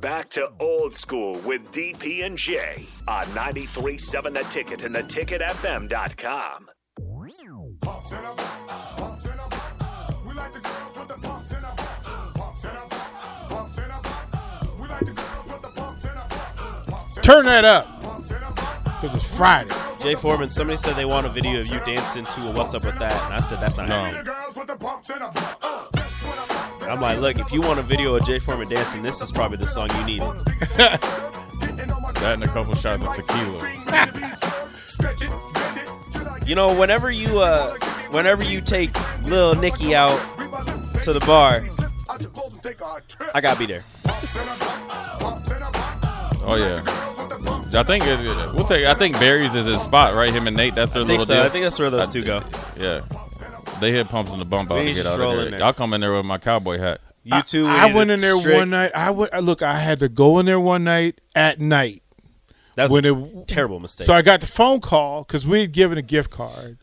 Back to old school with DP and J on 93.7 The Ticket and theticketfm.com. Turn that up pumps in a because it's Friday. Jay Foreman, somebody said they want a video of you dancing to a What's Up With That, and I said that's not The happening. I'm I'm like, look, if you want a video of Jay Foreman dancing, this is probably the song you needed. That and a couple shots of tequila. Stretch it, bend it, you know, whenever you uh, whenever you take Lil Nicky out to the bar, out your clothes and take a trip. I gotta be there. Pumps in a pumps in a Oh yeah. I think it, we'll take. I think Barry's is his spot, right? Him and Nate. That's their I think little so. deal. I think that's where those two go. yeah. They hit pumps in the bump out We to get out of there. there. Y'all come in there with my cowboy hat. You two. I, need went in there strict- one night. I went. Look, I had to go in there one night at night. That was when a it- terrible mistake. So I got the phone call because we had given a gift card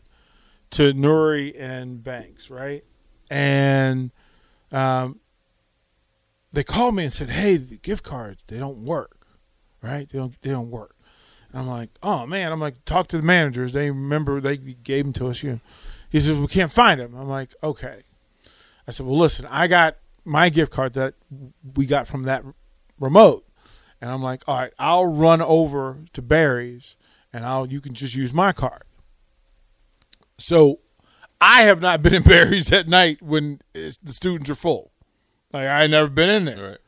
to Nuri and Banks, right? And um, they called me and said, "Hey, the gift cards they don't work, right? They don't they don't work." And I'm like, "Oh man!" I'm like, "Talk to the managers. They remember they gave them to us." You know, he says, "We can't find him. I'm like, "Okay." I said, "Well, listen, I got my gift card that we got from that remote." And I'm like, all right, I'll run over to Barry's and I'll you can just use my card. So I have not been in Barry's at night when it's, the students are full. Like I never been in there.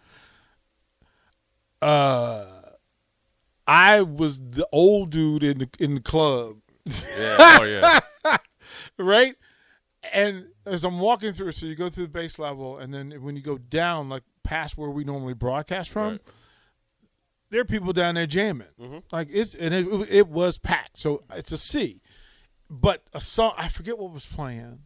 Right. Uh, I was the old dude in the in the club, Yeah. Oh yeah. right? And as I'm walking through, so you go through the base level, and then when you go down, like past where we normally broadcast from, Right. there are people down there jamming. Mm-hmm. Like it's and it, it was packed, so it's a C. But a song I forget what was playing.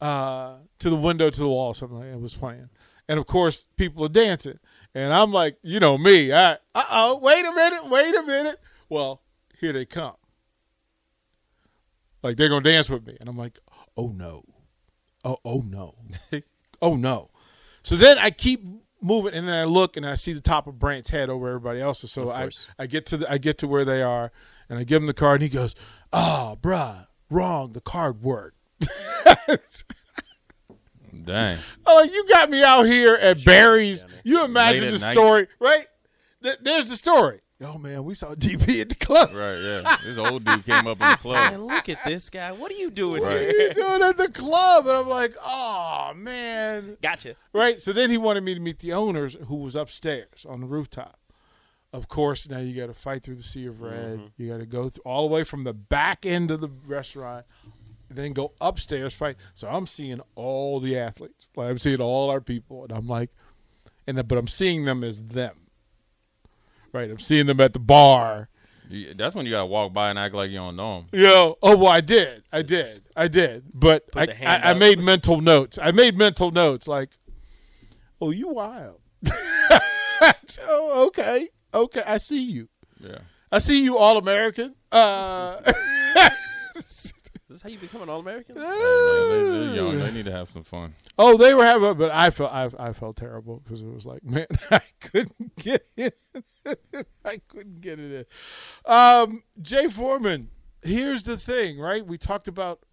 Uh, to the window, to the wall, something like that was playing, and of course people are dancing, and I'm like, you know me, I uh oh, wait a minute, wait a minute. Well, here they come. Like they're gonna dance with me, and I'm like, oh no, oh oh no, oh no. So then I keep moving, and then I look and I see the top of Brant's head over everybody else's. So I. I get to the, I get to where they are, and I give him the card, and he goes, "Oh, bruh, wrong. The card worked." Dang. Oh, you got me out here at Barry's. You imagine the night. story, right? There's the story. Oh man, we saw DP at the club. Right. Yeah. This old dude came up in the club. Man, look at this guy. What are you doing What are you doing at the club? And I'm like, oh man, Gotcha. right? So then he wanted me to meet the owners, who was upstairs on the rooftop. Of course, now you got to fight through the sea of red. Mm-hmm. You got to go through, all the way from the back end of the restaurant, and then go upstairs fight. So I'm seeing all the athletes, like I'm seeing all our people, and I'm like, and but I'm seeing them as them. Right, I'm seeing them at the bar. You- That's when you gotta walk by and act like you don't know them. Yo, oh well, I did, I did, I did, but I, the hand I, I up. made mental notes. I made mental notes like, oh, you wild. oh, okay, okay, I see you. Yeah. I see you, all American. Uh, Is this how you become an All American? Hey, they, they're young. They need to have some fun. oh, they were having, but I felt I, I felt terrible because it was like, man, I couldn't get it. I couldn't get it in. Um, Jay Foreman. Here's the thing, right? We talked about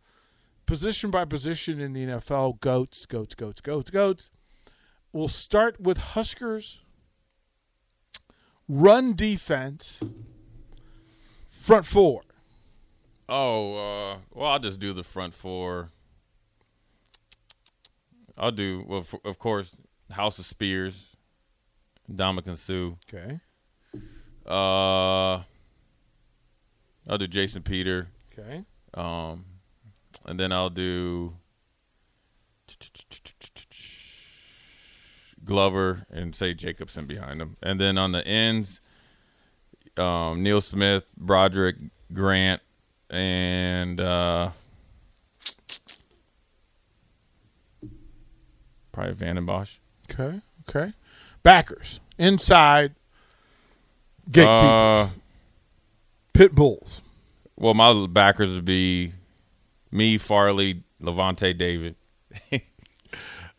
position by position in the NFL. Goats, goats, goats, goats, goats. We'll start with Huskers. Run defense. Front four. Oh, uh, well, I'll just do the front four. I'll do, well, f- of course, House of Spears, Ndamukong Suh. Okay. Uh, I'll do Jason Peter. Okay. Um, and then I'll do Glover and say Jacobson behind him. And then on the ends, um, Neil Smith, Broderick, Grant, and uh, probably Vanden Bosch. Okay. Okay. Backers. Inside. Gatekeepers. Uh, Pit bulls. well, my backers would be me, Farley, Lavonte, David.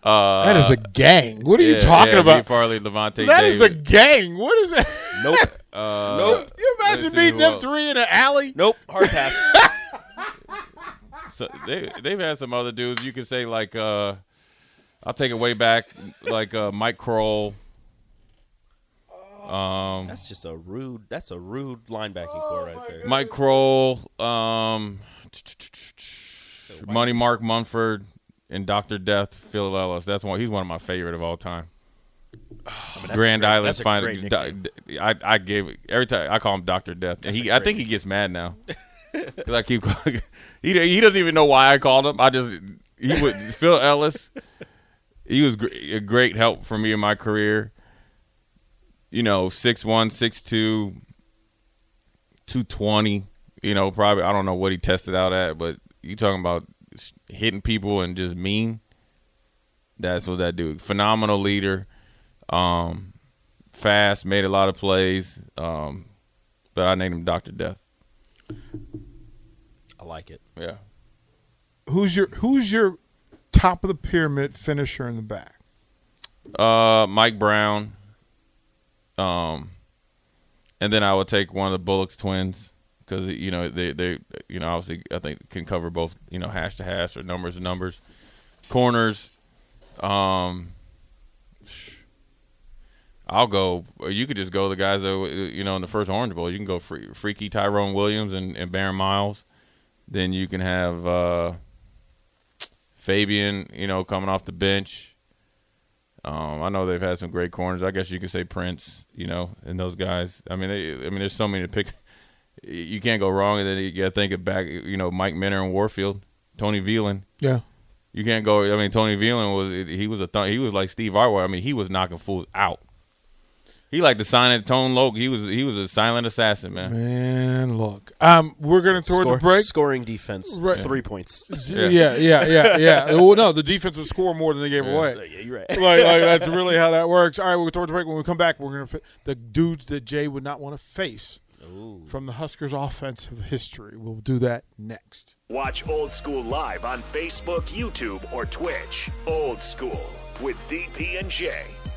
Uh, That is a gang. What are you talking yeah, about? Beef Farley, Lavonte That is a gang. What is that? Nope. Uh, Nope. you imagine let's meeting them three in an alley? Nope. Hard pass. So they they've had some other dudes. You could say like uh, I'll take it way back, like uh, Mike Croel. Um, that's just a rude. That's a rude linebacking core right there. Mike Croel, um, Money Marc Munford, and Doctor Death, Phil Ellis. That's one. He's one of my favorite of all time. I mean, Grand great- Island that's a final. great nickname. I I gave it every time I call him Doctor Death. That's he I think he gets mad now because I keep calling. He he doesn't even know why I called him. I just he would Phil Ellis. He was gr- a great help for me in my career. You know, six one, six two, two twenty. You know, probably I don't know what he tested out at, but you talking about hitting people and just mean. That's what that dude. Phenomenal leader um, fast, made a lot of plays. Um, but I named him Doctor Death. I like it. Yeah. Who's your Who's your top of the pyramid finisher in the back? Uh, Mike Brown. Um, and then I would take one of the Bullocks twins because you know they they you know obviously I think can cover both you know hash to hash or numbers to numbers, corners. Um, I'll go. or You could just go the guys that you know in the first Orange Bowl. You can go free, freaky Tyrone Williams and, and Barron Miles. Then you can have uh, Fabian, you know, coming off the bench. Um, I know they've had some great corners. I guess you could say Prince, you know, and those guys. I mean, they, I mean, there's so many to pick. You can't go wrong. And then you got to think of back, you know, Mike Minter and Warfield, Tony Veland. Yeah. You can't go. I mean, Tony Veland was he was a th- he was like Steve Arwell. I mean, he was knocking fools out. He like the silent Tone Loke. He was he was a silent assassin, man. Man, look. Um, we're gonna throw Score- the break. Scoring defense. Right. Three points. Yeah. Yeah, yeah, yeah, yeah. well, no, the defense would score more than they gave Yeah. away. Yeah, you're right. like, like that's really how that works. All right, we'll throw the break. When we come back, we're gonna fi- the dudes that Jay would not want to face from the Huskers' offensive history. We'll do that next. Watch Old School live on Facebook, YouTube, or Twitch. Old School with DP and J